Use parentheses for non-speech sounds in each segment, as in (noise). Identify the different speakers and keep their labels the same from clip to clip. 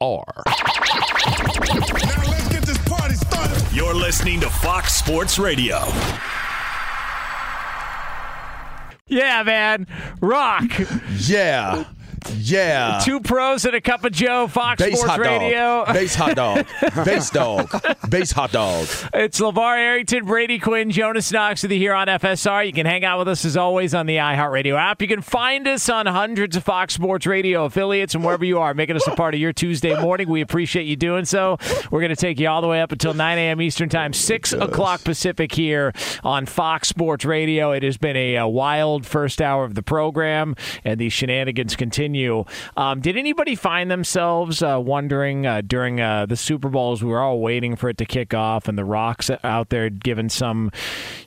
Speaker 1: FSR.
Speaker 2: You're listening to Fox Sports Radio.
Speaker 3: Yeah, man. Rock.
Speaker 1: Yeah. Yeah.
Speaker 3: Two pros and a cup of Joe, Fox
Speaker 1: Base
Speaker 3: Sports Radio.
Speaker 1: Base hot dog. (laughs) Base dog. Base hot dog.
Speaker 3: It's LaVar Arrington, Brady Quinn, Jonas Knox with you here on FSR. You can hang out with us as always on the iHeartRadio app. You can find us on hundreds of Fox Sports Radio affiliates and wherever you are, making us a part of your Tuesday morning. We appreciate you doing so. We're going to take you all the way up until 9 a.m. Eastern Time, 6 o'clock Pacific here on Fox Sports Radio. It has been a, a wild first hour of the program, and these shenanigans continue. Um, did anybody find themselves uh, wondering uh, during uh, the Super Bowls? We were all waiting for it to kick off, and the Rock's out there giving some,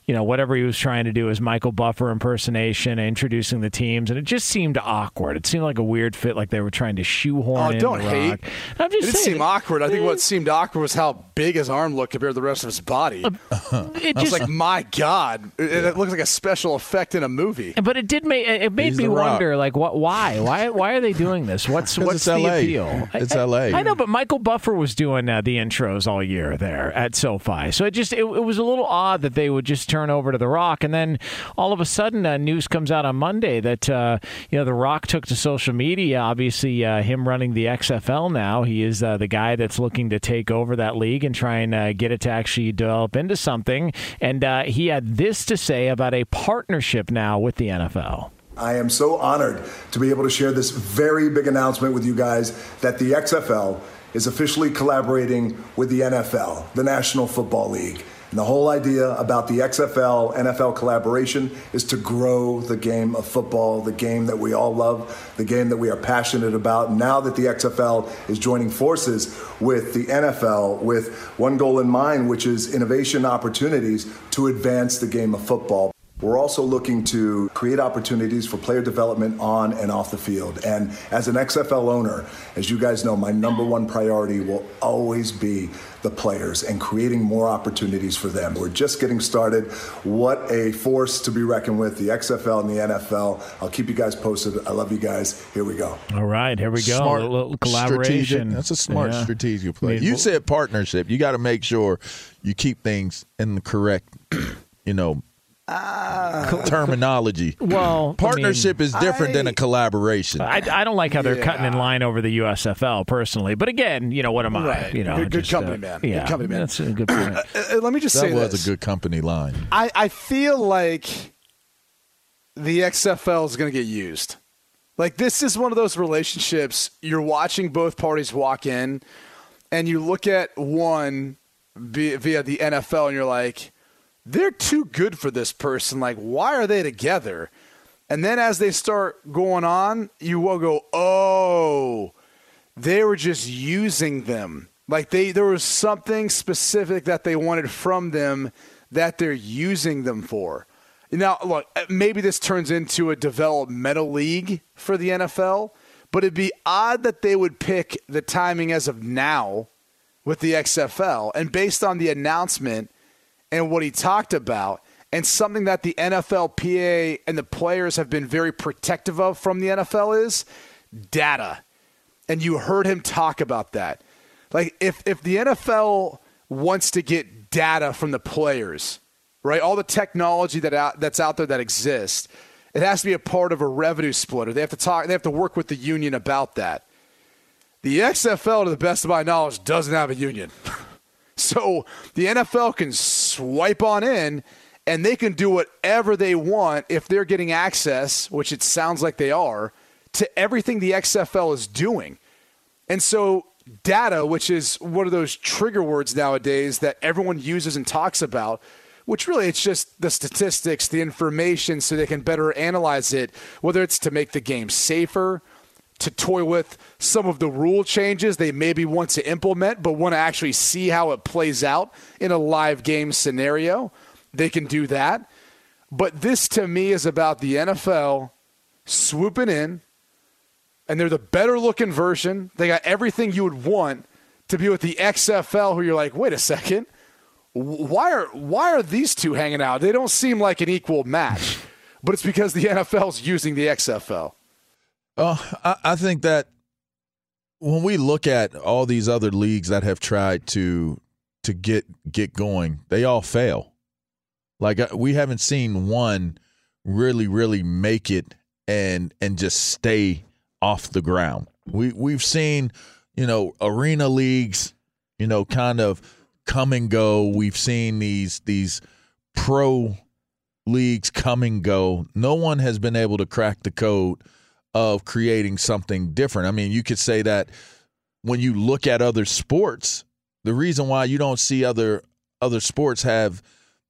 Speaker 3: you know, whatever he was trying to do as Michael Buffer impersonation, introducing the teams, and it just seemed awkward. It seemed like a weird fit, like they were trying to shoehorn
Speaker 4: Oh,
Speaker 3: in
Speaker 4: don't
Speaker 3: the
Speaker 4: hate.
Speaker 3: Rock. I'm
Speaker 4: It
Speaker 3: just
Speaker 4: didn't
Speaker 3: saying,
Speaker 4: seem awkward. I think what seemed awkward was how big his arm looked compared to the rest of his body. (laughs)
Speaker 3: it
Speaker 4: I was
Speaker 3: just
Speaker 4: like, my God, it, it looked like a special effect in a movie.
Speaker 3: But it did make it made
Speaker 1: He's
Speaker 3: me wonder, like, what? Why? Why? Why are they doing this? What's what's the
Speaker 1: LA.
Speaker 3: appeal?
Speaker 1: It's
Speaker 3: I,
Speaker 1: LA.
Speaker 3: I know, but Michael Buffer was doing uh, the intros all year there at SoFi, so it just it, it was a little odd that they would just turn over to The Rock, and then all of a sudden, uh, news comes out on Monday that uh, you know The Rock took to social media. Obviously, uh, him running the XFL now, he is uh, the guy that's looking to take over that league and try and uh, get it to actually develop into something. And uh, he had this to say about a partnership now with the NFL.
Speaker 5: I am so honored to be able to share this very big announcement with you guys that the XFL is officially collaborating with the NFL, the National Football League. And the whole idea about the XFL NFL collaboration is to grow the game of football, the game that we all love, the game that we are passionate about. Now that the XFL is joining forces with the NFL with one goal in mind, which is innovation opportunities to advance the game of football. We're also looking to create opportunities for player development on and off the field. And as an XFL owner, as you guys know, my number one priority will always be the players and creating more opportunities for them. We're just getting started. What a force to be reckoned with, the XFL and the NFL. I'll keep you guys posted. I love you guys. Here we go.
Speaker 3: All right, here we go.
Speaker 1: Smart
Speaker 3: a little
Speaker 1: strategic-
Speaker 3: collaboration.
Speaker 1: That's a smart
Speaker 3: Yeah.
Speaker 1: strategic play. You said partnership. You got to make sure you keep things in the correct, (clears throat) you know, terminology.
Speaker 3: Well, I
Speaker 1: partnership
Speaker 3: mean,
Speaker 1: is different than a collaboration.
Speaker 3: I, I don't like how they're cutting in line over the USFL personally, but again, you know what am I?
Speaker 4: Right.
Speaker 3: You know,
Speaker 4: Good- good
Speaker 3: just,
Speaker 4: company
Speaker 3: uh,
Speaker 4: man. Good
Speaker 3: Yeah,
Speaker 4: company man.
Speaker 3: That's a good point.
Speaker 4: Uh, uh, let me just
Speaker 1: that
Speaker 4: say that
Speaker 1: was
Speaker 4: this.
Speaker 1: a good company line.
Speaker 4: I, I feel like the XFL is going to get used. Like this is one of those relationships you're watching both parties walk in, and you look at one via, via the NFL, and you're like, they're too good for this person. Like, why are they together? And then as they start going on, you will go, oh, they were just using them. Like they there was something specific that they wanted from them that they're using them for. Now, look, eh, maybe this turns into a developmental league for the NFL, but it'd be odd that they would pick the timing as of now with the XFL. And based on the announcement and what he talked about, and something that the NFLPA and the players have been very protective of from the NFL is data. And you heard him talk about that. Like if if the NFL wants to get data from the players, right? All the technology that out, that's out there that exists, it has to be a part of a revenue splitter. They have to talk. They have to work with the union about that. The XFL, to the best of my knowledge, doesn't have a union. (laughs) so the NFL can swipe on in and they can do whatever they want if they're getting access, which it sounds like they are, to everything the XFL is doing. And so data, which is one of those trigger words nowadays that everyone uses and talks about, which really it's just the statistics, the information so they can better analyze it, whether it's to make the game safer, to toy with some of the rule changes they maybe want to implement, but want to actually see how it plays out in a live game scenario, they can do that. But this to me is about the NFL swooping in, and they're the better looking version. They got everything you would want to be with the XFL, who you're like, wait a second. Why are why are these two hanging out? They don't seem like an equal match, but it's because the NFL's using the XFL.
Speaker 1: Uh, I, I think that when we look at all these other leagues that have tried to to get get going, they all fail. Like uh, we haven't seen one really really make it and and just stay off the ground. We we've seen, you know, arena leagues, you know, kind of come and go. We've seen these these pro leagues come and go. No one has been able to crack the code of creating something different. I mean, you could say that when you look at other sports, the reason why you don't see other other sports have,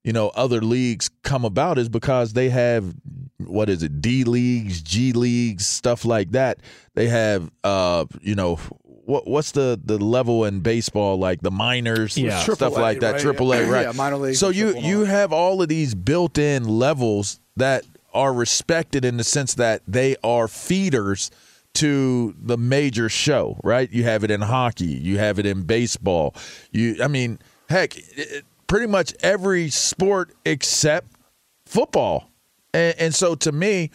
Speaker 1: you know, other leagues come about is because they have what is it, D leagues, G leagues, stuff like that. They have uh, you know, what what's the the level in baseball like the minors
Speaker 3: Yeah.
Speaker 1: stuff
Speaker 4: Triple A,
Speaker 1: like that
Speaker 4: right?
Speaker 1: triple a
Speaker 4: Yeah.
Speaker 1: right
Speaker 4: Yeah, minor league
Speaker 1: so you you have all of these built-in levels that are respected in the sense that they are feeders to the major show right? You have it in hockey you have it in baseball. You i mean heck it- pretty much every sport except football. And, and so to me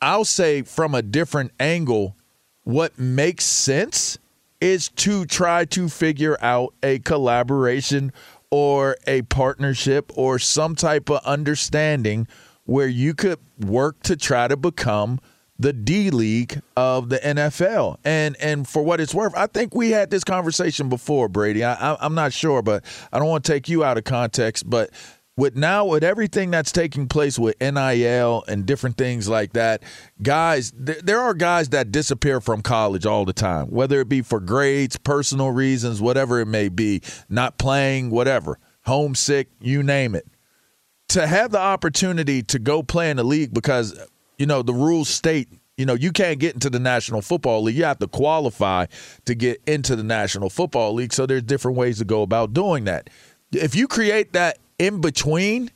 Speaker 1: i'll say from a different angle what makes sense is to try to figure out a collaboration or a partnership or some type of understanding where you could work to try to become the D League of the NFL. And and for what it's worth, I think we had this conversation before, Brady. I, I'm not sure, but I don't want to take you out of context. But with now with everything that's taking place with NIL and different things like that, guys, th- there are guys that disappear from college all the time, whether it be for grades, personal reasons, whatever it may be, not playing, whatever, homesick, you name it. To have the opportunity to go play in the league because you know the rules state you know you can't get into the National Football League. You have to qualify to get into the National Football League. So there's different ways to go about doing that. If you create that in between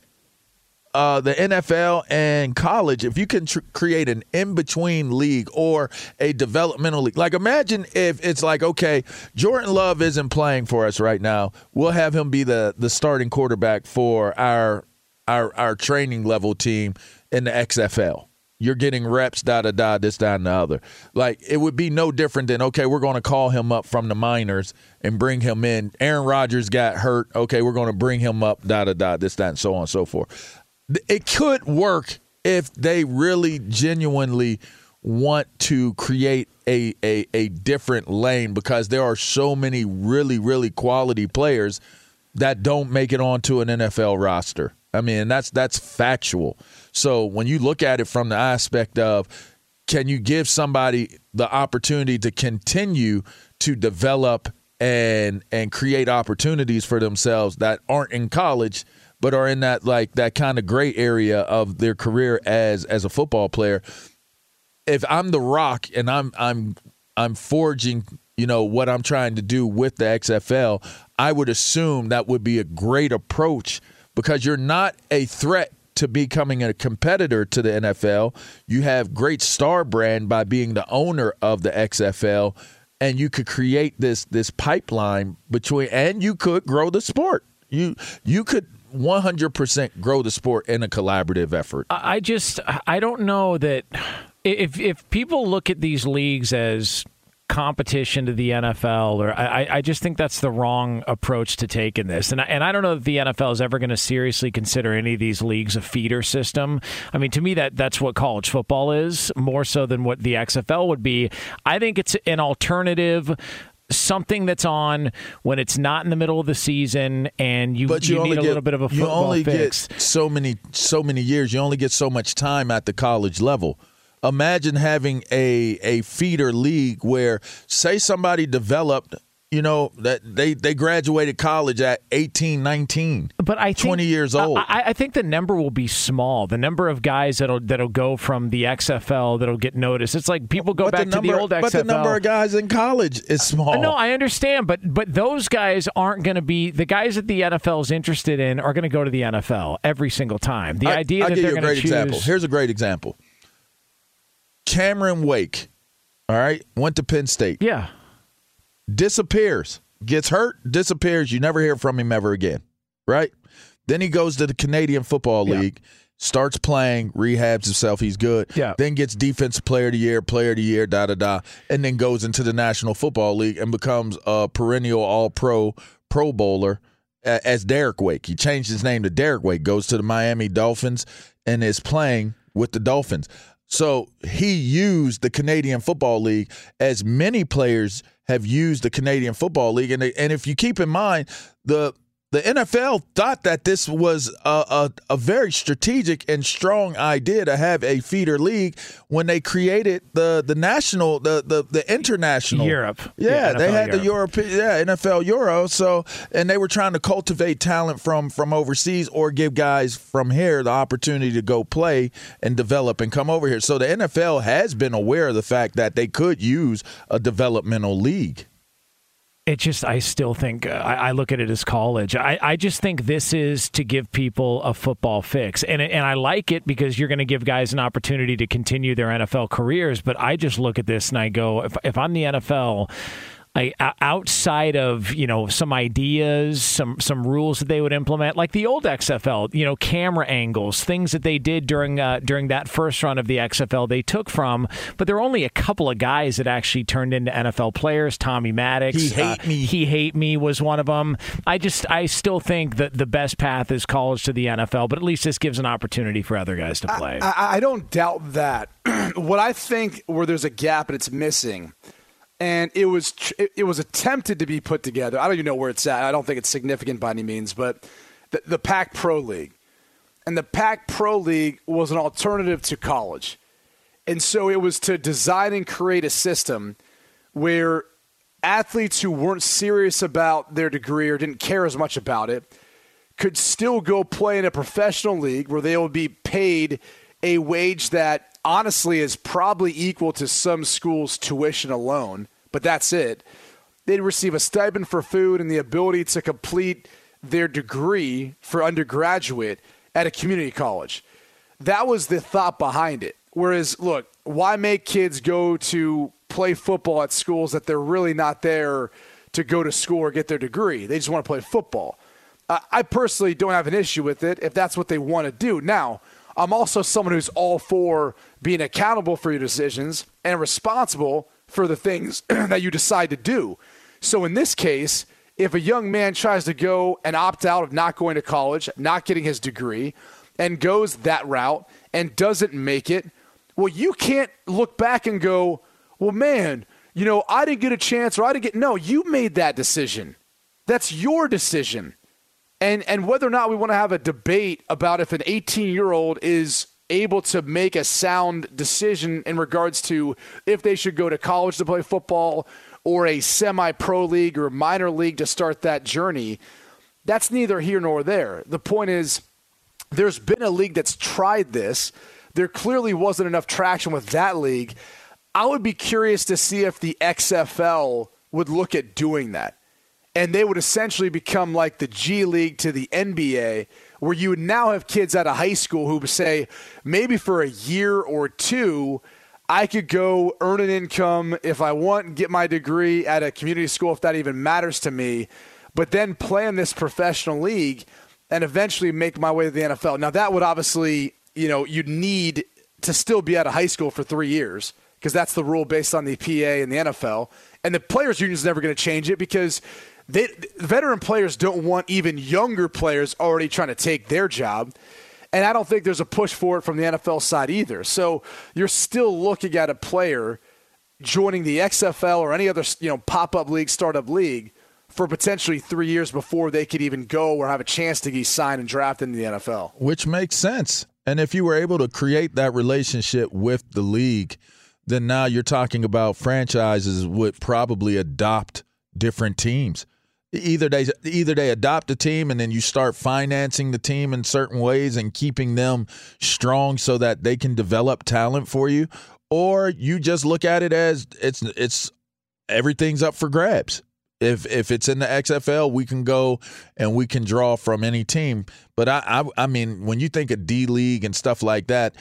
Speaker 1: uh, the NFL and college, if you can tr- create an in between league or a developmental league, like imagine if it's like, okay, Jordan Love isn't playing for us right now. We'll have him be the the starting quarterback for our our our training level team in the XFL. You're getting reps, da da da, this, that, and the other. Like it would be no different than okay, we're going to call him up from the minors and bring him in. Aaron Rodgers got hurt. Okay, we're going to bring him up, da da da, this, that, and so on and so forth it could work if they really genuinely want to create a, a, a different lane because there are so many really, really quality players that don't make it onto an NFL roster. I mean, that's that's factual. So when you look at it from the aspect of can you give somebody the opportunity to continue to develop and and create opportunities for themselves that aren't in college but are in that like that kind of gray area of their career as as a football player if i'm the rock and i'm i'm i'm forging you know what i'm trying to do with the xfl i would assume that would be a great approach because you're not a threat to becoming a competitor to the NFL. You have great star brand by being the owner of the XFL and you could create this this pipeline between and you could grow the sport. You you could 100% grow the sport in a collaborative effort.
Speaker 3: I just I don't know that if if people look at these leagues as competition to the NFL, or I, I just think that's the wrong approach to take in this. And I, and I don't know if the NFL is ever going to seriously consider any of these leagues a feeder system. I mean, to me, that that's what college football is more so than what the XFL would be. I think it's an alternative. Something that's on when it's not in the middle of the season, and you,
Speaker 1: but you, only
Speaker 3: need a little bit of a
Speaker 1: you
Speaker 3: football
Speaker 1: only
Speaker 3: fix.
Speaker 1: get so many so many years. You only get so much time at the college level. Imagine having a a feeder league where, say, somebody developed you know that they they graduated college at 18 19
Speaker 3: but i think,
Speaker 1: 20 years old.
Speaker 3: I, I, think the number will be small. The number of guys that'll that'll go from the xfl that'll get noticed. It's like people go
Speaker 1: but
Speaker 3: back
Speaker 1: the number,
Speaker 3: to the old xfl
Speaker 1: but the number of guys in college is small.
Speaker 3: no i understand but but those guys aren't going to be the guys that the nfl is interested in are going to go to the nfl every single time. The
Speaker 1: I,
Speaker 3: idea
Speaker 1: I'll
Speaker 3: that they're going to choose
Speaker 1: example. here's a great example cameron wake all right went to penn state
Speaker 3: yeah
Speaker 1: disappears gets hurt, disappears. You never hear from him ever again, right? Then he goes to the Canadian Football League, yeah. starts playing, rehabs himself. He's good.
Speaker 3: Yeah.
Speaker 1: Then gets Defensive Player of the Year, Player of the Year, da da da, and then goes into the National Football League and becomes a perennial All Pro Pro Bowler as Derek Wake. He changed his name to Derek Wake. Goes to the Miami Dolphins and is playing with the Dolphins. So he used the Canadian Football League as many players have used the Canadian Football League. And, and if you keep in mind, the the NFL thought that this was a, a, a, very strategic and strong idea to have a feeder league when they created the the national the the, the international
Speaker 3: Europe.
Speaker 1: Yeah,
Speaker 3: yeah
Speaker 1: they had
Speaker 3: Europe.
Speaker 1: the Europe yeah NFL Euro. So and they were trying to cultivate talent from from overseas or give guys from here the opportunity to go play and develop and come over here. So the NFL has been aware of the fact that they could use a developmental league
Speaker 3: it just i still think uh, I, I, look at it as college. I, I just think this is to give people a football fix. And, and i like it because you're going to give guys an opportunity to continue their nfl careers but i just look at this and i go if, if i'm the nfl like outside of you know some ideas, some some rules that they would implement, like the old XFL, you know, camera angles, things that they did during uh, during that first run of the XFL, they took from, but there are only a couple of guys that actually turned into NFL players. Tommy Maddox,
Speaker 1: he hate uh, me,
Speaker 3: he hate me was one of them. I just I still think that the best path is college to the NFL, but at least this gives an opportunity for other guys to play.
Speaker 4: I, I, I don't doubt that. (clears throat) what I think where there's a gap and it's missing and it was it was attempted to be put together. I don't even know where it's at. I don't think it's significant by any means, but the, the Pac Pro League, and the Pac Pro League was an alternative to college, and so it was to design and create a system where athletes who weren't serious about their degree or didn't care as much about it could still go play in a professional league where they would be paid a wage that honestly is probably equal to some schools' tuition alone, but that's it. They'd receive a stipend for food and the ability to complete their degree for undergraduate at a community college. That was the thought behind it. Whereas, look, why make kids go to play football at schools that they're really not there to go to school or get their degree? They just want to play football. I personally don't have an issue with it if that's what they want to do. Now, I'm also someone who's all for being accountable for your decisions and responsible for the things (clears throat) that you decide to do. So in this case, if a young man tries to go and opt out of not going to college, not getting his degree, and goes that route and doesn't make it, well, you can't look back and go, well, man, you know, I didn't get a chance or I didn't get. No, you made that decision. That's your decision and and whether or not we want to have a debate about if an 18 year old is able to make a sound decision in regards to if they should go to college to play football or a semi pro league or minor league to start that journey, that's neither here nor there. The point is, there's been a league that's tried this. There clearly wasn't enough traction with that league. I would be curious to see if the XFL would look at doing that and they would essentially become like the G League to the NBA, where you would now have kids out of high school who would say, maybe for a year or two, I could go earn an income if I want, get my degree at a community school, if that even matters to me, but then play in this professional league and eventually make my way to the NFL. Now, that would obviously, you know, you'd need to still be out of high school for three years because that's the rule based on the PA and the NFL. And the players' union is never going to change it because they, veteran players don't want even younger players already trying to take their job. And I don't think there's a push for it from the NFL side either. So you're still looking at a player joining the XFL or any other you know pop-up league, startup league for potentially three years before they could even go or have a chance to get signed and drafted into the NFL.
Speaker 1: Which makes sense. And if you were able to create that relationship with the league, then now you're talking about franchises would probably adopt different teams. Either they either they adopt a team and then you start financing the team in certain ways and keeping them strong so that they can develop talent for you, or you just look at it as it's it's everything's up for grabs. If if it's in the XFL, we can go and we can draw from any team. But I I, I mean, when you think of D League and stuff like that,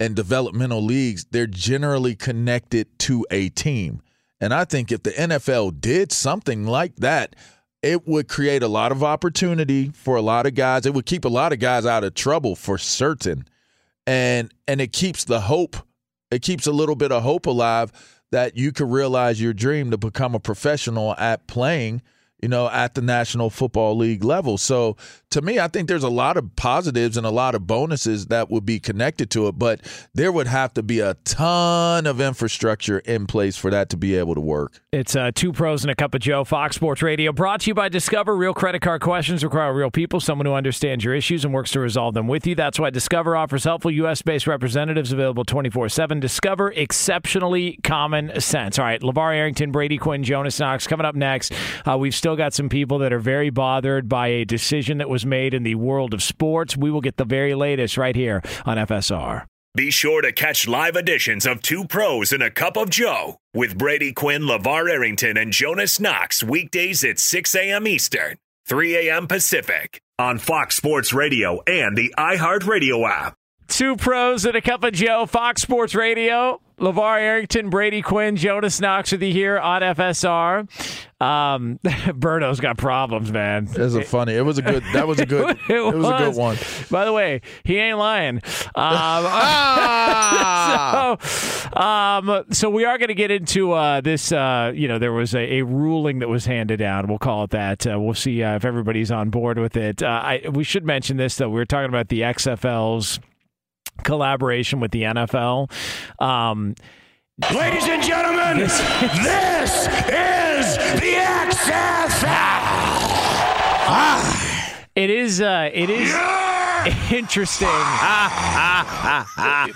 Speaker 1: and developmental leagues, they're generally connected to a team. And I think if the NFL did something like that, it would create a lot of opportunity for a lot of guys. It would keep a lot of guys out of trouble for certain. And and it keeps the hope. It keeps a little bit of hope alive that you could realize your dream to become a professional at playing – you know, at the National Football League level. So to me, I think there's a lot of positives and a lot of bonuses that would be connected to it, but there would have to be a ton of infrastructure in place for that to be able to work.
Speaker 3: It's uh, two pros and a cup of Joe, Fox Sports Radio, brought to you by Discover. Real credit card questions require real people, someone who understands your issues and works to resolve them with you. That's why Discover offers helpful U.S. based representatives available 24 7. Discover exceptionally common sense. All right, LaVar Arrington, Brady Quinn, Jonas Knox coming up next. Uh, we've still got some people that are very bothered by a decision that was made in the world of sports. We will get the very latest right here on FSR.
Speaker 2: Be sure to catch live editions of Two Pros and a Cup of Joe with Brady Quinn, LaVar Arrington, and Jonas Knox weekdays at 6 a.m. Eastern, 3 a.m. Pacific on Fox Sports Radio and the iHeartRadio app.
Speaker 3: Two pros and a cup of Joe, Fox Sports Radio. LaVar Arrington, Brady Quinn, Jonas Knox with you here on FSR. Um, (laughs) Berto's got problems, man.
Speaker 1: It was a funny. It was a good. That was a good. (laughs) it, it was, was, a good one.
Speaker 3: By the way, he ain't lying. Um, (laughs) so, um, so we are going to get into uh, this. Uh, you know, there was a, a, ruling that was handed down. We'll call it that. Uh, we'll see uh, if everybody's on board with it. Uh, I, we should mention this though. We were talking about the XFL's collaboration with the NFL. Um,
Speaker 2: Ladies and gentlemen, this, this is the XFL.
Speaker 3: Ah. It is. Uh, it is. Yeah! (laughs) interesting.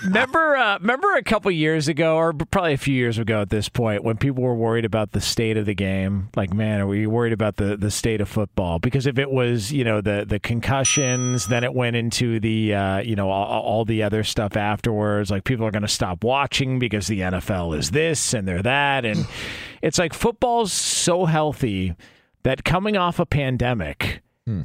Speaker 3: remember, uh, remember a couple years ago, or probably a few years ago at this point, when people were worried about the state of the game. Like, man, are we worried about the, the state of football? Because if it was, you know, the the concussions, then it went into the, uh, you know, all, all the other stuff afterwards. Like, people are going to stop watching because the NFL is this and they're that, and it's like football's so healthy that coming off a pandemic. Hmm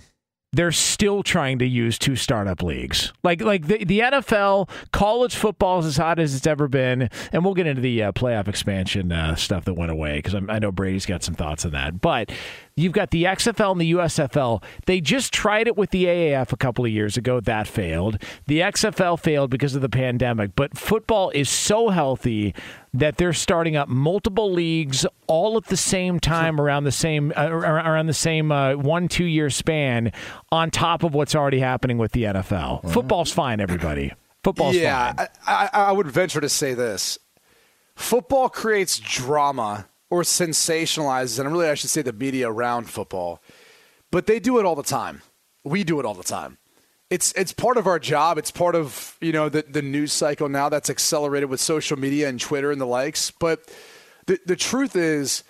Speaker 3: they're still trying to use two startup leagues. Like like the, the NFL, college football is as hot as it's ever been, and we'll get into the uh, playoff expansion uh, stuff that went away because I know Brady's got some thoughts on that. But You've got the XFL and the USFL. They just tried it with the AAF a couple of years ago. That failed. The XFL failed because of the pandemic. But football is so healthy that they're starting up multiple leagues all at the same time around the same uh, around the same uh, one two year span on top of what's already happening with the NFL. Mm-hmm. Football's fine, everybody. Football's
Speaker 4: yeah,
Speaker 3: fine.
Speaker 4: I, I, I would venture to say this: football creates drama or sensationalizes, and really I should say the media around football, but they do it all the time. We do it all the time. It's it's part of our job. It's part of you know the the news cycle now that's accelerated with social media and Twitter and the likes. But the the truth is,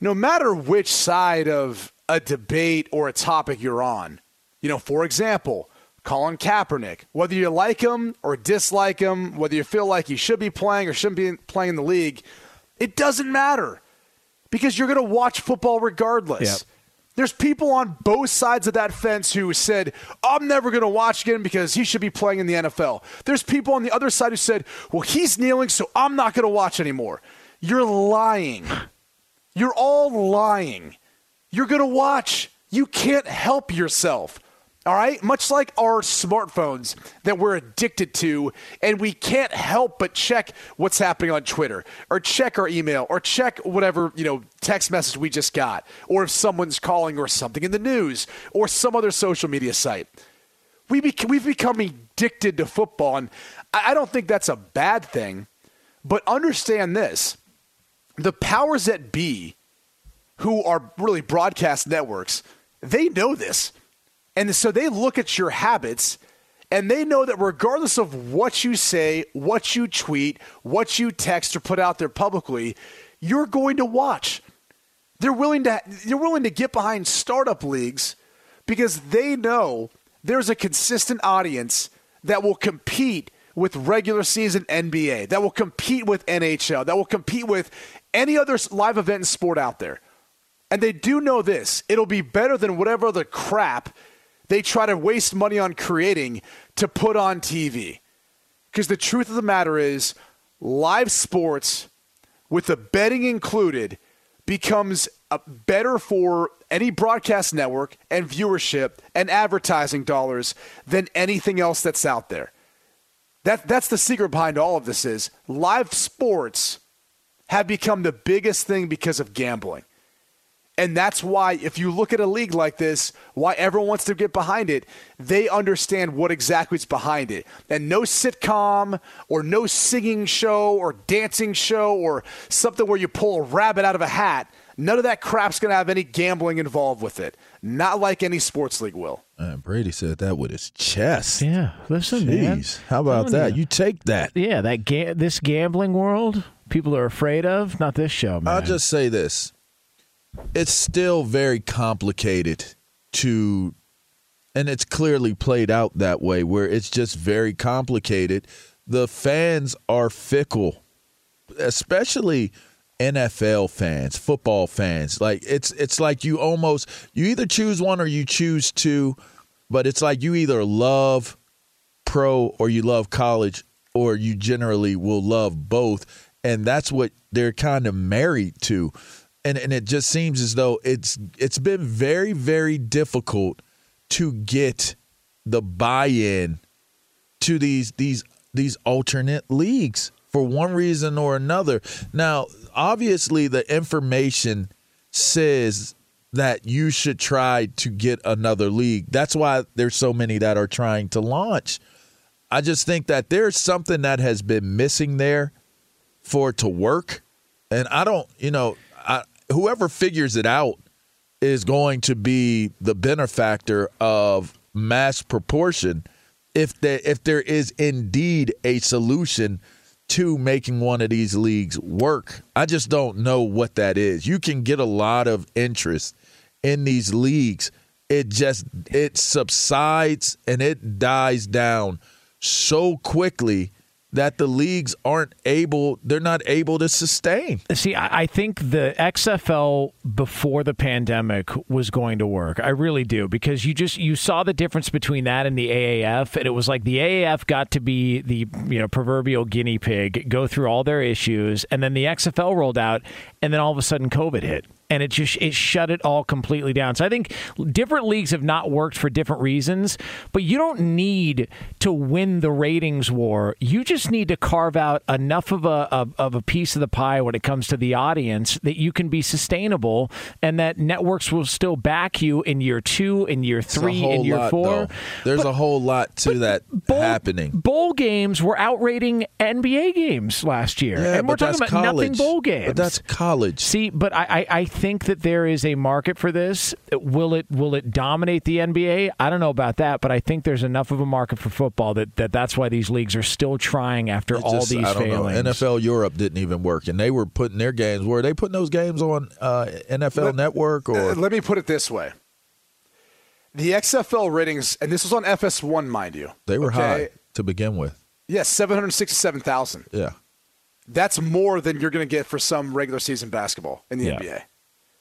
Speaker 4: no matter which side of a debate or a topic you're on, you know, for example, Colin Kaepernick, whether you like him or dislike him, whether you feel like he should be playing or shouldn't be playing in the league, it doesn't matter because you're going to watch football regardless. Yep. There's people on both sides of that fence who said, I'm never going to watch again because he should be playing in the NFL. There's people on the other side who said, well, he's kneeling, so I'm not going to watch anymore. You're lying. You're all lying. You're going to watch. You can't help yourself. All right? Much like our smartphones that we're addicted to, and we can't help but check what's happening on Twitter, or check our email, or check whatever, you know, text message we just got, or if someone's calling, or something in the news, or some other social media site. We be- we've become addicted to football, and I don't think that's a bad thing, but understand this the powers that be, who are really broadcast networks, they know this and so they look at your habits and they know that regardless of what you say, what you tweet, what you text or put out there publicly, you're going to watch. They're willing to they're willing to get behind startup leagues because they know there's a consistent audience that will compete with regular season NBA, that will compete with NHL, that will compete with any other live event and sport out there. And they do know this. It'll be better than whatever other crap they try to waste money on creating to put on TV. Because the truth of the matter is, live sports, with the betting included, becomes better for any broadcast network and viewership and advertising dollars than anything else that's out there. That, that's the secret behind all of this is live sports have become the biggest thing because of gambling. And that's why, if you look at a league like this, why everyone wants to get behind it, they understand what exactly is behind it. And no sitcom or no singing show or dancing show or something where you pull a rabbit out of a hat, none of that crap's going to have any gambling involved with it. Not like any sports league will.
Speaker 1: Uh, Brady said that with his chest.
Speaker 3: Yeah, listen,
Speaker 1: Jeez,
Speaker 3: man.
Speaker 1: how about that? You. you take that.
Speaker 3: Yeah, that ga- this gambling world people are afraid of. Not this show, man.
Speaker 1: I'll just say this it's still very complicated to and it's clearly played out that way where it's just very complicated. The fans are fickle especially NFL fans football fans. Like it's it's like you almost you either choose one or you choose two but it's like you either love pro or you love college or you generally will love both. And that's what they're kind of married to and and it just seems as though it's it's been very very difficult to get the buy-in to these these these alternate leagues for one reason or another. Now, obviously the information says that you should try to get another league. That's why there's so many that are trying to launch. I just think that there's something that has been missing there for it to work. And I don't, you know, I, whoever figures it out is going to be the benefactor of mass proportion if there if there is indeed a solution to making one of these leagues work. I just don't know what that is. You can get a lot of interest in these leagues. It just it subsides and it dies down so quickly that the leagues aren't able they're not able to sustain.
Speaker 3: See, I think the XFL before the pandemic was going to work. I really do because you just you saw the difference between that and the AAF and it was like the AAF got to be the, you know, proverbial guinea pig, go through all their issues and then the XFL rolled out and then all of a sudden COVID hit and it just it shut it all completely down. So I think different leagues have not worked for different reasons, but you don't need to win the ratings war. You just need to carve out enough of a of, of a piece of the pie when it comes to the audience that you can be sustainable and that networks will still back you in year 2, in year 3, in year
Speaker 1: lot,
Speaker 3: 4.
Speaker 1: Though. There's
Speaker 3: but,
Speaker 1: a whole lot to that
Speaker 3: bowl,
Speaker 1: happening.
Speaker 3: Bowl games were outrating NBA games last year.
Speaker 1: Yeah,
Speaker 3: and we're talking about
Speaker 1: college.
Speaker 3: nothing bowl games.
Speaker 1: But that's college.
Speaker 3: See, but I, I, I think that there is a market for this. Will it will it dominate the NBA? I don't know about that, but I think there's enough of a market for football that, that that's why these leagues are still trying after
Speaker 1: It
Speaker 3: all these
Speaker 1: I don't
Speaker 3: failings.
Speaker 1: know. NFL Europe didn't even work, and they were putting their games. Were they putting those games on uh, NFL
Speaker 4: Let-
Speaker 1: Network or?
Speaker 4: Uh, let me put it this way. The XFL ratings, and this was on FS1, mind you.
Speaker 1: they were
Speaker 4: okay?
Speaker 1: high to begin with.
Speaker 4: Yes, 767,000.
Speaker 1: Yeah.
Speaker 4: That's more than you're going to get for some regular season basketball in the
Speaker 3: Yeah.
Speaker 4: NBA.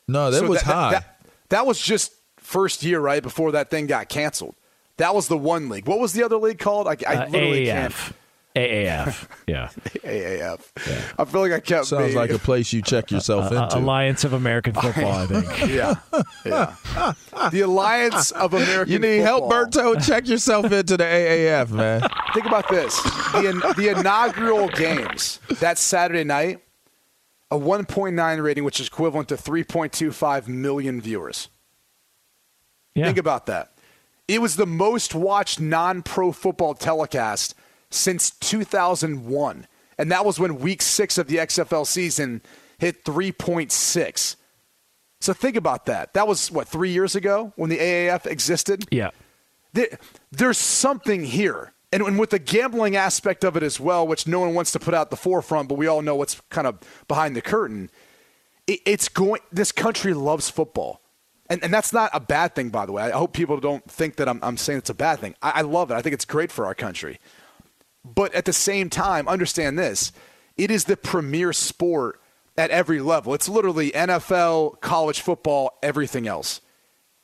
Speaker 1: No, that
Speaker 4: So
Speaker 1: was
Speaker 4: that,
Speaker 1: high.
Speaker 4: That, that was just first year, right? Before that thing got canceled. That was the one league. What was the other league called? I, I
Speaker 3: Uh,
Speaker 4: literally can't.
Speaker 3: AAF. AAF. (laughs) Yeah.
Speaker 4: AAF. I feel like I kept
Speaker 1: Sounds
Speaker 4: being,
Speaker 1: like a place you check (laughs) yourself
Speaker 3: Uh,
Speaker 1: into.
Speaker 3: Alliance of American (laughs) Football, I think.
Speaker 4: yeah, yeah. the Alliance of American.
Speaker 1: you need help, Berto? Check yourself into the AAF, man.
Speaker 4: Think about this: the, the inaugural games that Saturday night, a 1.9 rating, which is equivalent to 3.25 million viewers.
Speaker 3: Yeah.
Speaker 4: Think about that. It was the most watched non-pro football telecast since 2001, and that was when Week Six of the XFL season hit 3.6. So think about that. That was what three years ago when the AAF existed
Speaker 3: yeah.
Speaker 4: there, there's something here. And, and with the gambling aspect of it as well, which no one wants to put out the forefront, but we all know what's kind of behind the curtain. it, it's going. This country loves football. And, and that's not a bad thing, by the way. I hope people don't think that I'm, I'm saying it's a bad thing. I, I love it. I think it's great for our country. But at the same time, understand this it is the premier sport at every level. It's literally NFL, college football, everything else.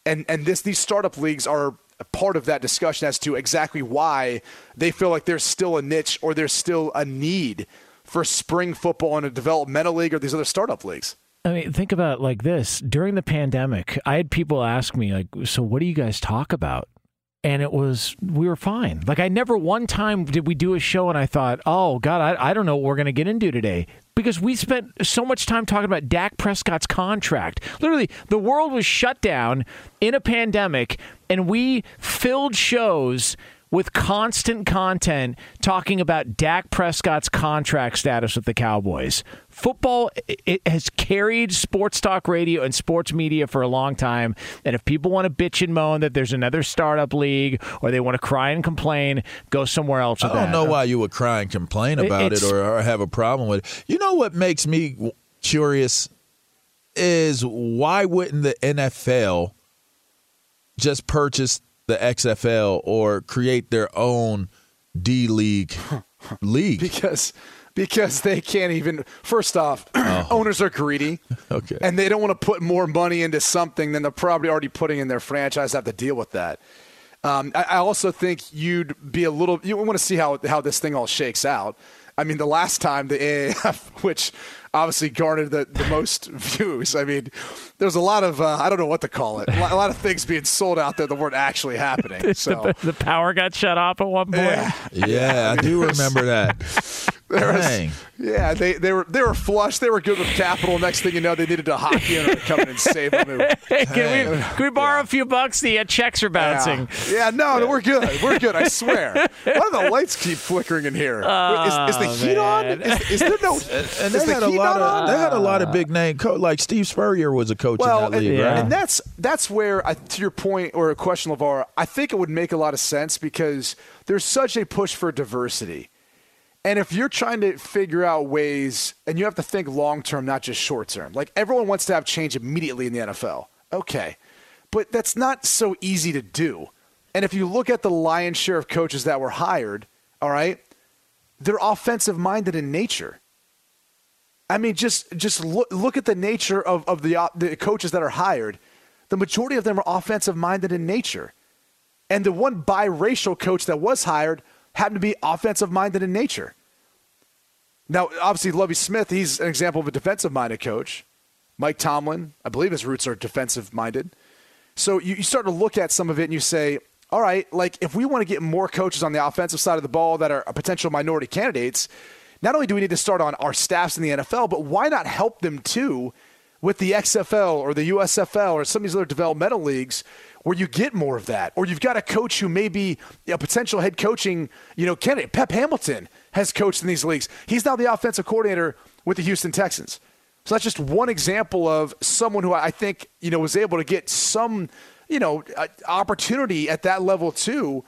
Speaker 4: And, and this, these startup leagues are part of that discussion as to exactly why they feel like there's still a niche or there's still a need for spring football in a developmental league or these other startup leagues.
Speaker 3: I mean, think about like this. During the pandemic, I had people ask me, like, so what do you guys talk about? And it was, we were fine. Like, I never one time did we do a show and I thought, oh, God, I, I don't know what we're going to get into today. Because we spent so much time talking about Dak Prescott's contract. Literally, the world was shut down in a pandemic, and we filled shows with constant content talking about Dak Prescott's contract status with the Cowboys. Football it has carried sports talk radio and sports media for a long time. And if people want to bitch and moan that there's another startup league or they want to cry and complain, go somewhere else.
Speaker 1: I don't
Speaker 3: that.
Speaker 1: know why you would cry and complain about it's, it or, or have a problem with it. You know what makes me curious is why wouldn't the NFL just purchase the XFL or create their own D League (laughs) league
Speaker 4: because because they can't even. First off, oh. (clears throat) owners are greedy, (laughs)
Speaker 1: okay,
Speaker 4: and they don't want to put more money into something than they're probably already putting in their franchise. Have to deal with that. Um, I, I also think you'd be a little. You want to see how how this thing all shakes out. I mean, the last time the AAF, (laughs) which obviously garnered the, the most (laughs) views. I mean, there's a lot of uh, I don't know what to call it. A lot of things being sold out there that weren't actually happening. So
Speaker 3: the, the power got shut off at one point.
Speaker 1: Yeah, yeah I do remember that.
Speaker 4: Was, yeah, they, they were they were flush. They were good with capital. Next thing you know, they needed a hockey owner to come in and save them. (laughs)
Speaker 3: Hey, can we can we borrow yeah. a few bucks? The uh, checks are bouncing.
Speaker 4: Yeah, yeah no, no, we're good. We're good. I swear. (laughs) Why do the lights keep flickering in here?
Speaker 3: Oh,
Speaker 4: is, is, the heat on? Is, is, there no? (laughs)
Speaker 1: And, and they had a lot of they had a lot of big name co- like Steve Spurrier was a coach
Speaker 4: well,
Speaker 1: in that league,
Speaker 4: and,
Speaker 1: right?
Speaker 4: And that's that's where, I, to your point or a question, LaVar, I think it would make a lot of sense because there's such a push for diversity. And if you're trying to figure out ways, and you have to think long term, not just short term, like everyone wants to have change immediately in the NFL. Okay. But that's not so easy to do. And if you look at the lion's share of coaches that were hired, all right, they're offensive minded in nature. I mean, just just look, look at the nature of, of the, the coaches that are hired. The majority of them are offensive minded in nature. And the one biracial coach that was hired happened to be offensive minded in nature. Now, obviously, Lovie Smith, he's an example of a defensive minded coach. Mike Tomlin, I believe his roots are defensive minded. So you, you start to look at some of it and you say, all right, like if we want to get more coaches on the offensive side of the ball that are potential minority candidates, not only do we need to start on our staffs in the NFL, but why not help them too with the XFL or the USFL or some of these other developmental leagues where you get more of that? Or you've got a coach who may be a potential head coaching, you know, candidate. Pep Hamilton has coached in these leagues. He's now the offensive coordinator with the Houston Texans. So that's just one example of someone who I think, you know, was able to get some, you know, uh, opportunity at that level too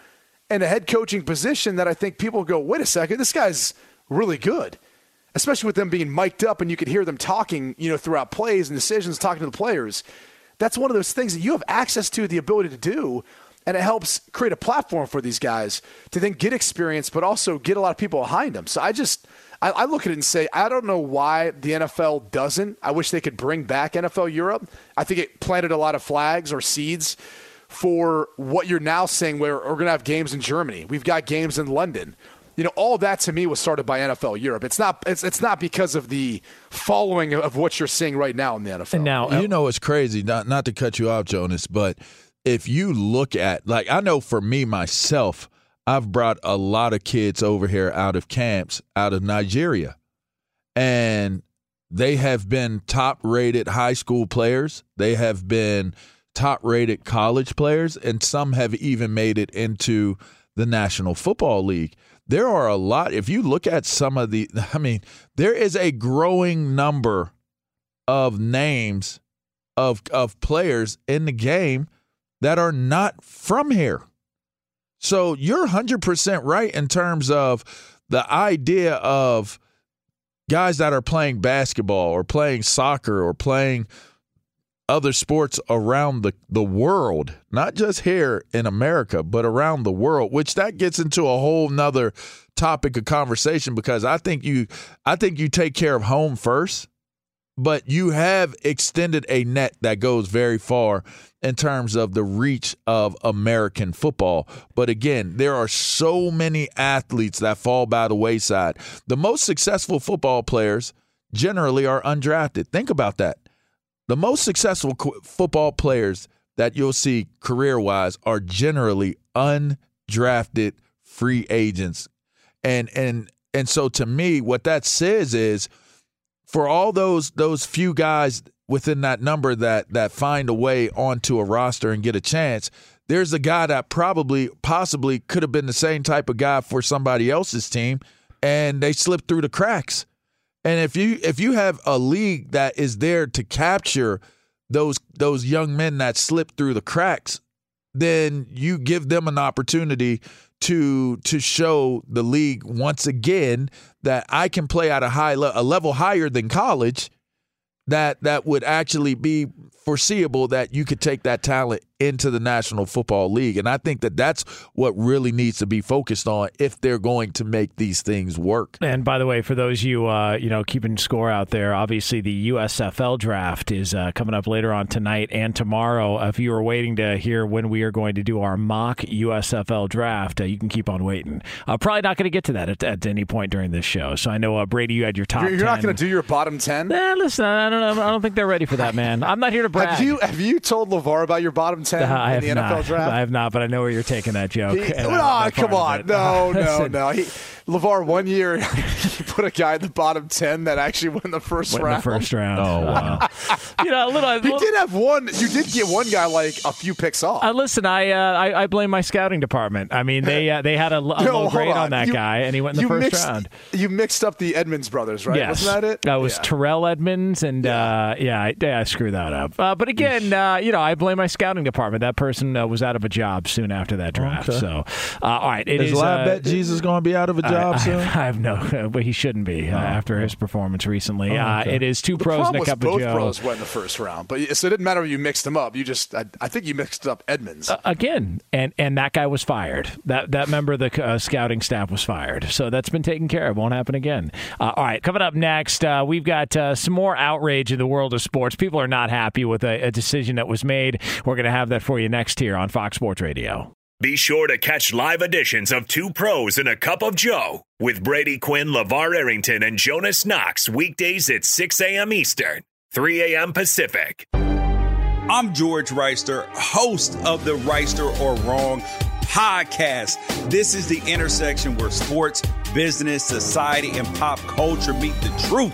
Speaker 4: and a head coaching position that I think people go, wait a second, this guy's – really good, especially with them being mic'd up and you could hear them talking, you know, throughout plays and decisions, talking to the players. That's one of those things that you have access to, the ability to do, and it helps create a platform for these guys to then get experience, but also get a lot of people behind them. So I just. I, I look at it and say, I don't know why the NFL doesn't. I wish they could bring back NFL Europe. I think it planted a lot of flags or seeds for what you're now saying where we're going to have games in Germany. We've got games in London you know, all that to me was started by NFL Europe. It's not it's it's not because of the following of what you're seeing right now in the NFL.
Speaker 3: And now
Speaker 1: you know it's crazy, not not to cut you off, Jonas, but if you look at like I know for me myself, I've brought a lot of kids over here out of camps out of Nigeria. And they have been top rated high school players. They have been top rated college players, and some have even made it into the National Football League there are a lot. If you look at some of the, (laughs) I mean, there is a growing number of names of of players in the game that are not from here. So you're 100% right in terms of the idea of guys that are playing basketball or playing soccer or playing other sports around the, the world, not just here in America, but around the world, which that gets into a whole nother topic of conversation because I think you I think you take care of home first, but you have extended a net that goes very far in terms of the reach of American football. But again, there are so many athletes that fall by the wayside. The most successful football players generally are undrafted. Think about that the most successful football players that you'll see career wise are generally undrafted free agents. And and and so to me what that says is for all those those few guys within that number that that find a way onto a roster and get a chance, there's a guy that probably possibly could have been the same type of guy for somebody else's team and they slipped through the cracks. And if you if you have a league that is there to capture those those young men that slip through the cracks, then you give them an opportunity to to show the league once again that I can play at a high le- a level higher than college that that would actually be foreseeable that you could take that talent into the National Football League. And I think that that's what really needs to be focused on if they're going to make these things work.
Speaker 3: And by the way, for those you uh, you know keeping score out there, obviously the USFL draft is uh, coming up later on tonight and tomorrow. If you are waiting to hear when we are going to do our mock USFL draft, uh, you can keep on waiting. Uh, probably not going to get to that at, at, any point during this show. So I know uh, Brady, you had your top.
Speaker 4: You're, you're not going to do your bottom ten.
Speaker 3: Nah, listen, I don't, I don't think they're ready for that, man. I'm not here to brag.
Speaker 4: Have you have you told LaVar about your bottom ten
Speaker 3: uh,
Speaker 4: in the
Speaker 3: not.
Speaker 4: Draft?
Speaker 3: I have not, but I know where you're taking that joke.
Speaker 4: He, oh, come on. No, (laughs) no, no. He, LaVar, one year, (laughs) he put a guy in the bottom 10 that actually won the first
Speaker 3: went
Speaker 4: round.
Speaker 3: the first round.
Speaker 1: Oh, wow. (laughs)
Speaker 3: you know, a little, a
Speaker 4: little, did have one. You did get one guy like a few picks off.
Speaker 3: Uh, listen, I, uh, I, I blame my scouting department. I mean, they uh, they had a, a no, low grade on, on that
Speaker 4: you,
Speaker 3: guy, and he went in the first
Speaker 4: mixed,
Speaker 3: round.
Speaker 4: You mixed up the Edmunds brothers, right?
Speaker 3: Yes.
Speaker 4: Wasn't that it?
Speaker 3: That was yeah. Terrell Edmunds, and yeah, uh, yeah, I, yeah, I screwed that up. Uh, but again, uh, you know, I blame my scouting department. That person was out of a job soon after that draft. Okay. So, all right, it
Speaker 1: is.
Speaker 3: is
Speaker 1: I bet Jesus going to be out of a job
Speaker 3: I,
Speaker 1: soon. (laughs)
Speaker 3: I, have no, but he shouldn't be uh, oh, after his performance recently. Oh, okay. uh, it is two
Speaker 4: the
Speaker 3: pros and a cup
Speaker 4: both
Speaker 3: of Joe.
Speaker 4: pros went in the first round, but so it didn't matter if you mixed them up. You just, I, I think you mixed up Edmunds
Speaker 3: uh, again, and and that guy was fired. That that member of the uh, scouting staff was fired. So that's been taken care of. Won't happen again. Uh, all right, coming up next, uh, we've got some more outrage in the world of sports. People are not happy with a, a decision that was made. We're going to have that for you next here on Fox Sports Radio.
Speaker 2: Be sure to catch live editions of Two Pros and a Cup of Joe with Brady Quinn, LaVar Arrington, and Jonas Knox weekdays at 6 a.m. Eastern, 3 a.m. Pacific.
Speaker 6: I'm George Reister, host of the Reister or Wrong podcast. This is the intersection where sports, business, society, and pop culture meet the truth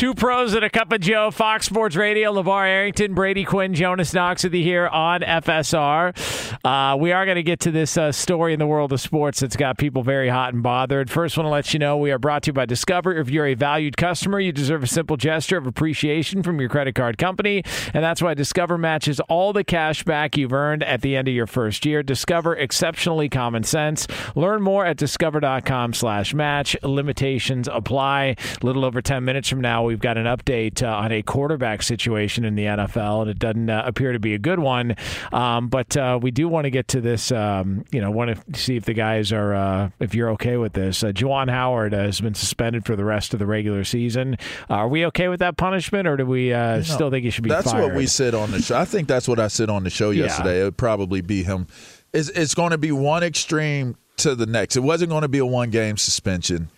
Speaker 3: Two pros and a cup of Joe, Fox Sports Radio, LaVar Arrington, Brady Quinn, Jonas Knox with you here on FSR. Uh, we are going to get to this uh, story in the world of sports that's got people very hot and bothered. First, want to let you know we are brought to you by Discover. If you're a valued customer, you deserve a simple gesture of appreciation from your credit card company, and that's why Discover matches all the cash back you've earned at the end of your first year. Discover exceptionally common sense. Learn more at discover.com slash match. Limitations apply. A little over 10 minutes from now we've got an update uh, on a quarterback situation in the NFL, and it doesn't uh, appear to be a good one. Um, but uh, we do want to get to this. Um, you know, want to see if the guys are, uh, if you're okay with this. Uh, Juwan Howard has been suspended for the rest of the regular season. are we okay with that punishment, or do we uh, still think he should be?
Speaker 1: That's
Speaker 3: fired?
Speaker 1: what we said on the show. I think that's what I said on the show yesterday. Yeah. It would probably be him. It's, it's going to be one extreme to the next. It wasn't going to be a one game suspension.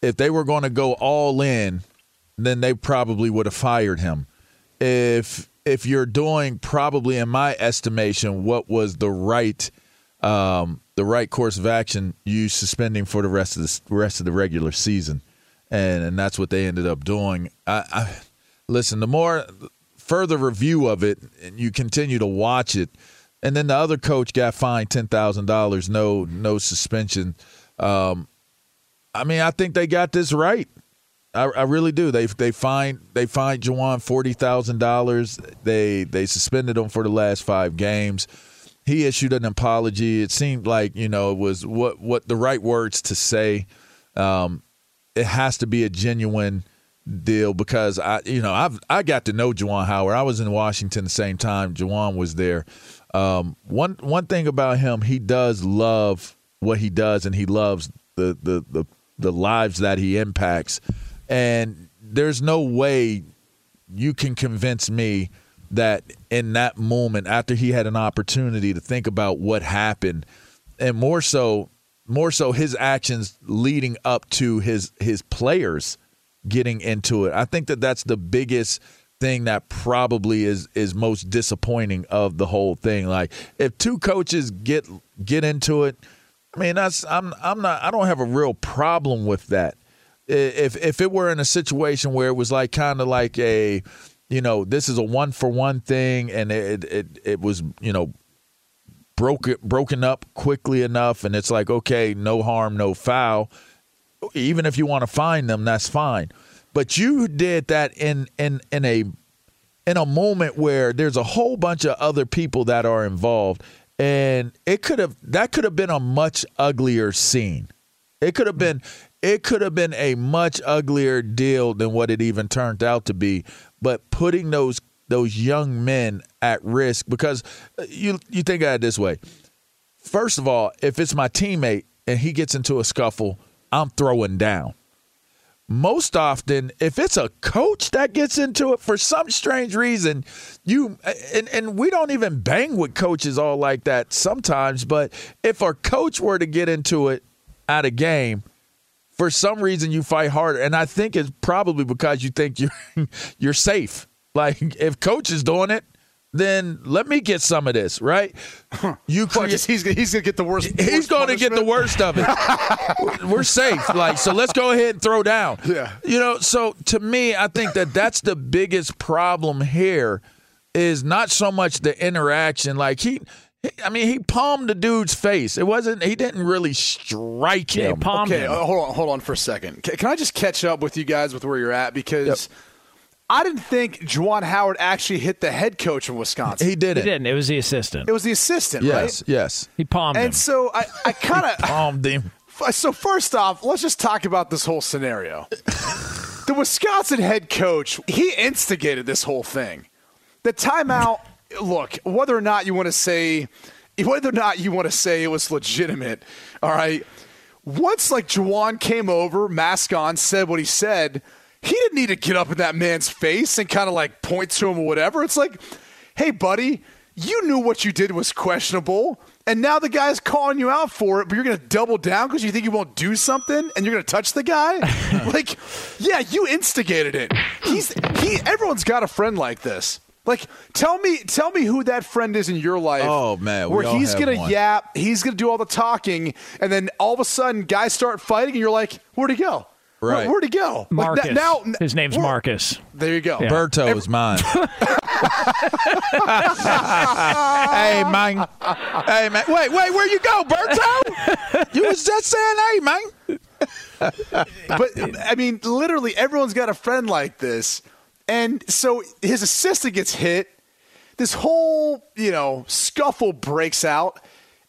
Speaker 1: If they were going to go all in then they probably would have fired him. If if you're doing probably in my estimation what was the right um, the right course of action, you suspending for the rest of the rest of the regular season, and and that's what they ended up doing. I, I listen. The more further review of it, and you continue to watch it, and then the other coach got fined ten thousand dollars, no no suspension. Um, I mean, I think they got this right. I, I really do. They they fined they fined Juwan forty thousand dollars. They they suspended him for the last five games. He issued an apology. It seemed like you know it was what what the right words to say. Um, it has to be a genuine deal because I you know I've I got to know Juwan Howard. I was in Washington the same time Juwan was there. Um, one one thing about him, he does love what he does, and he loves the the the, the lives that he impacts. And there's no way you can convince me that in that moment, after he had an opportunity to think about what happened, and more so, more so his actions leading up to his his players getting into it. I think that that's the biggest thing that probably is is most disappointing of the whole thing. Like if two coaches get get into it, I mean that's I'm I'm not I don't have a real problem with that if if it were in a situation where it was like kind of like a you know this is a one for one thing and it it it was you know broken broken up quickly enough and it's like okay no harm no foul. Even if you want to find them that's fine. But you did that in in in a in a moment where there's a whole bunch of other people that are involved and it could have that could have been a much uglier scene. It could have been it could have been a much uglier deal than what it even turned out to be. But putting those those young men at risk because uh, you you think of it this way. First of all, if it's my teammate and he gets into a scuffle, I'm throwing down. Most often, if it's a coach that gets into it for some strange reason, you and, and we don't even bang with coaches all like that sometimes, but if a coach were to get into it at a game, for some reason you fight harder, and I think it's probably because you think you're (laughs) you're safe. Like if coach is doing it, then let me get some of this, right? (laughs)
Speaker 4: You create, he's he's gonna get the worst.
Speaker 1: He's going to get the worst of it. (laughs) We're safe, like so. Let's go ahead and throw down.
Speaker 4: Yeah,
Speaker 1: you know. So to me, I think that that's the biggest problem here is not so much the interaction. Like he I mean, he palmed the dude's face. It wasn't. He didn't really strike him.
Speaker 3: Yeah, palmed
Speaker 4: okay,
Speaker 3: him.
Speaker 4: Uh, hold on, hold on for a second. Can, can, I just catch up with you guys with where you're at because yep. I didn't think Juwan Howard actually hit the head coach of Wisconsin.
Speaker 1: He didn't.
Speaker 3: He didn't. It was the assistant.
Speaker 4: It was the assistant.
Speaker 1: Yes.
Speaker 4: Right?
Speaker 1: Yes.
Speaker 3: He palmed
Speaker 4: and
Speaker 3: him.
Speaker 4: And so I, I (laughs) kind of
Speaker 1: palmed him. (laughs)
Speaker 4: So first off, let's just talk about this whole scenario. (laughs) the Wisconsin head coach, he instigated this whole thing. The timeout. Look, whether or not you want to say whether or not you want to say it was legitimate, all right. Once like Juwan came over, mask on, said what he said, he didn't need to get up in that man's face and kind of like point to him or whatever. It's like, hey, buddy, you knew what you did was questionable, and now the guy's calling you out for it, but you're going to double down because you think you won't do something, and you're going to touch the guy. (laughs) like, yeah, you instigated it. He's he. Everyone's got a friend like this. Like, tell me, tell me who that friend is in your life.
Speaker 1: Oh man,
Speaker 4: where he's
Speaker 1: gonna
Speaker 4: one. yap, he's gonna do all the talking, and then all of a sudden, guys start fighting, and you're like, where'd he go?
Speaker 1: Right.
Speaker 4: Where, would he go?
Speaker 3: Marcus.
Speaker 4: Like, now,
Speaker 3: his name's Marcus.
Speaker 4: There you go.
Speaker 1: Yeah. Berto Every- is mine. (laughs) hey man, hey man. Wait, wait, where you go, Berto? you was just saying, hey man.
Speaker 4: but I mean, literally, everyone's got a friend like this and so his assistant gets hit. This whole, you know, scuffle breaks out.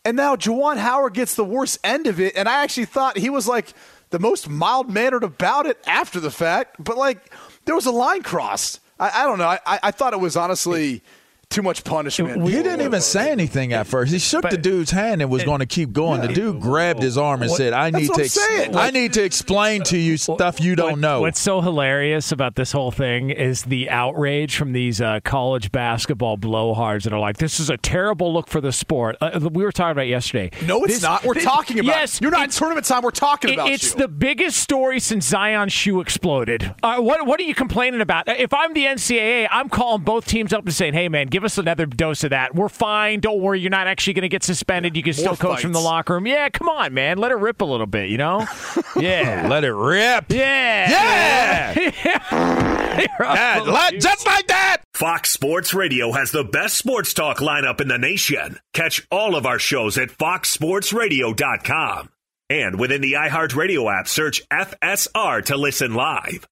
Speaker 4: And now Juwan Howard gets the worst end of it. And I actually thought he was like the most mild mannered about it after the fact. But like there was a line crossed. I, I don't know. I, I thought it was honestly too much punishment.
Speaker 1: He didn't even say anything at first. He shook but, the dude's hand and was going to keep going. Yeah, the dude grabbed his arm and what, said, "I need to. Ex- I need to explain to you stuff you don't
Speaker 3: what,
Speaker 1: know."
Speaker 3: What's so hilarious about this whole thing is the outrage from these uh, college basketball blowhards that are like, "This is a terrible look for the sport." Uh, we were talking about yesterday.
Speaker 4: No, it's
Speaker 3: this,
Speaker 4: not. We're
Speaker 3: this, (laughs)
Speaker 4: talking about.
Speaker 3: Yes,
Speaker 4: you're not in tournament time. We're talking about.
Speaker 3: It's
Speaker 4: you.
Speaker 3: the biggest story since Zion's shoe exploded. Uh, what What are you complaining about? If I'm the NCAA, I'm calling both teams up and saying, "Hey, man, give us another dose." of that. We're fine. Don't worry. You're not actually going to get suspended. You can still coach fights. from the locker room. Yeah, come on, man. Let it rip a little bit, you know? (laughs) Yeah.
Speaker 1: Let it rip.
Speaker 3: Yeah.
Speaker 1: Yeah. (laughs) yeah. yeah. just like that.
Speaker 2: Fox Sports Radio has the best sports talk lineup in the nation. Catch all of our shows at foxsportsradio.com. And within the iHeartRadio app, search FSR to listen live.